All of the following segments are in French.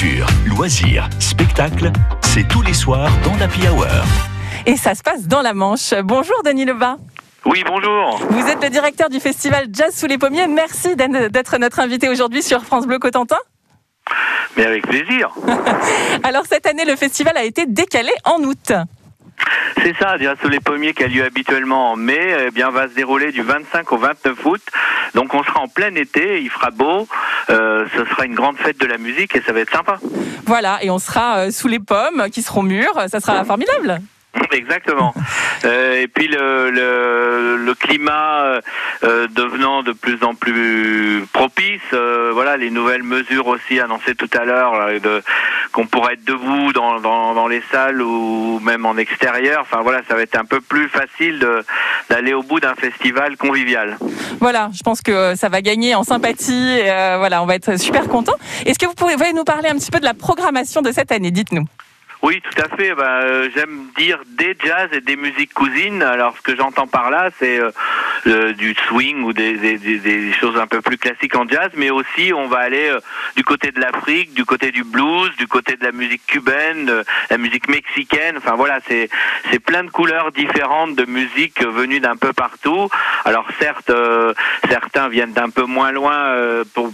Culture, loisirs, spectacles, c'est tous les soirs dans l'Happy Hour. Et ça se passe dans la Manche. Bonjour Denis Lebas. Oui, bonjour. Vous êtes le directeur du festival Jazz sous les pommiers. Merci d'être notre invité aujourd'hui sur France Bleu Cotentin. Mais avec plaisir. Alors cette année, le festival a été décalé en août. C'est ça, Jazz sous les pommiers qui a lieu habituellement en mai, eh bien va se dérouler du 25 au 29 août. Donc on sera en plein été, il fera beau, euh, ce sera une grande fête de la musique et ça va être sympa. Voilà, et on sera euh, sous les pommes qui seront mûres, ça sera formidable. Exactement. Euh, et puis le, le, le climat euh, euh, devenant de plus en plus propice, voilà les nouvelles mesures aussi annoncées tout à l'heure, qu'on pourrait être debout dans, dans, dans, les salles ou même en extérieur. Enfin voilà, ça va être un peu plus facile d'aller au bout d'un festival convivial. Voilà, je pense que ça va gagner en sympathie. Euh, voilà, on va être super content. Est-ce que vous pouvez nous parler un petit peu de la programmation de cette année? Dites-nous. Oui, tout à fait. Ben, euh, J'aime dire des jazz et des musiques cousines. Alors, ce que j'entends par là, c'est euh, du swing ou des, des, des, choses un peu plus classiques en jazz, mais aussi on va aller euh, du côté de l'Afrique, du côté du blues, du côté de la musique cubaine, la musique mexicaine. Enfin voilà, c'est c'est plein de couleurs différentes de musique venues d'un peu partout. Alors certes, certains viennent d'un peu moins loin pour pour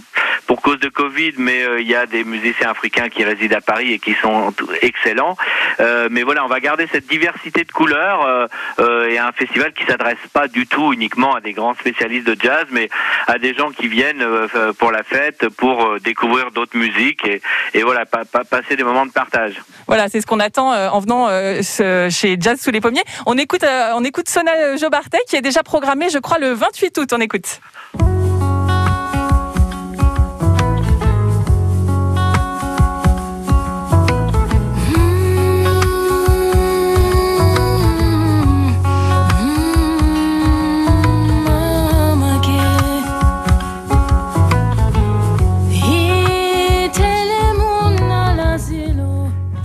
cause de Covid, mais il y a des musiciens africains qui résident à Paris et qui sont excellents euh, mais voilà, on va garder cette diversité de couleurs euh, euh, et un festival qui s'adresse pas du tout uniquement à des grands spécialistes de jazz, mais à des gens qui viennent pour la fête, pour découvrir d'autres musiques et, voilà, pa pa passer des moments de partage. Voilà, c'est ce qu'on attend en venant chez Jazz sous les pommiers. On écoute, on écoute Sona Jobartet qui est déjà programmé, je crois, le 28 août. On écoute.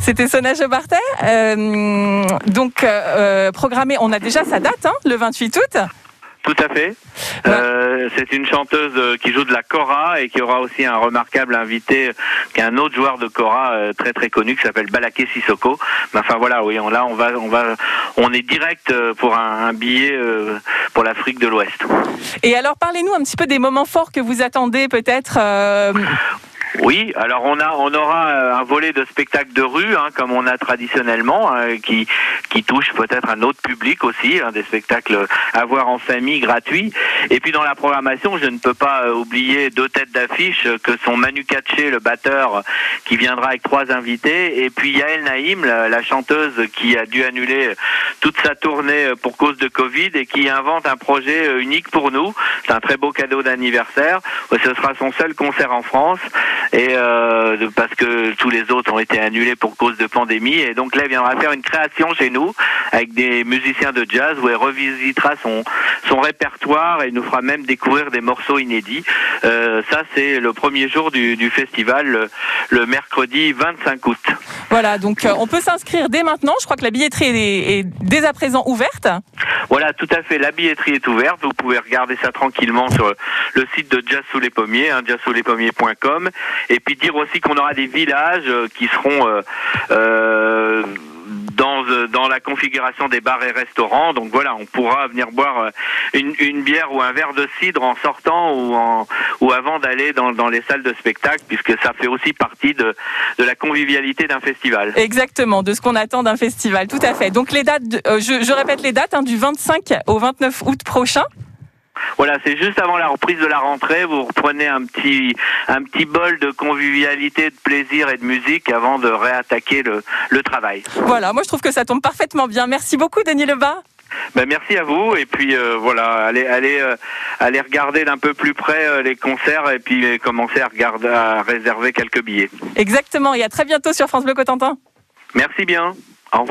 C'était Sona Bartet. Euh, donc, euh, programmé, on a déjà sa date, hein, le 28 août. Tout à fait. Euh, c'est une chanteuse euh, qui joue de la kora et qui aura aussi un remarquable invité, qui est un autre joueur de euh, très très connu qui s'appelle Balaké Sissoko. enfin voilà, oui, on, là on va, on va, on est direct euh, pour un, un billet pour l'Afrique de l'Ouest. Et alors parlez-nous un petit peu des moments forts que vous attendez peut-être. Oui, alors on a on aura euh, un volet de spectacle de rue, hein, comme on a traditionnellement, hein, qui qui touche peut-être un autre public aussi, hein, des spectacles à voir en famille gratuits. Et puis dans la programmation, je ne peux pas euh, oublier deux têtes d'affiche que sont Manu Katché, le batteur, qui viendra avec trois invités, et puis Yael Naïm, la, la chanteuse qui a dû annuler toute sa tournée pour cause de Covid et qui invente un projet euh, unique pour nous. C'est un très beau cadeau d'anniversaire. Ce sera son seul concert en France et euh, parce que tous les autres ont été annulés pour cause de pandémie. Et donc là, elle viendra faire une création chez nous avec des musiciens de jazz où elle revisitera son, son répertoire et nous fera même découvrir des morceaux inédits. Euh, ça, c'est le premier jour du, du festival, le, le, mercredi 25 août. Voilà, donc euh, on peut s'inscrire dès maintenant. Je crois que la billetterie est, est dès à présent ouverte. Voilà, tout à fait. La billetterie est ouverte. Vous pouvez regarder ça tranquillement sur le site de Jazz sous les pommiers, hein, jazzsouslespommiers.com. Et puis dire aussi qu'on aura des villages euh, qui seront euh, euh, dans, dans la configuration des bars et restaurants. Donc voilà, on pourra venir boire une, une bière ou un verre de cidre en sortant ou, en, ou avant d'aller dans, dans les salles de spectacle, puisque ça fait aussi partie de, de la convivialité d'un festival. Exactement, de ce qu'on attend d'un festival, tout à fait. Donc les dates, euh, je, je, répète les dates, hein, du 25 au 29 août prochain. Voilà, c'est juste avant la reprise de la rentrée. Vous reprenez un petit, un petit bol de convivialité, de plaisir et de musique avant de réattaquer le, le travail. Voilà, moi je trouve que ça tombe parfaitement bien. Merci beaucoup, Denis Lebas. Ben merci à vous et puis euh, voilà allez allez euh, allez regarder d'un peu plus près euh, les concerts et puis commencer à regarder à réserver quelques billets. Exactement et à très bientôt sur France Bleu Cotentin. Merci bien. Au revoir.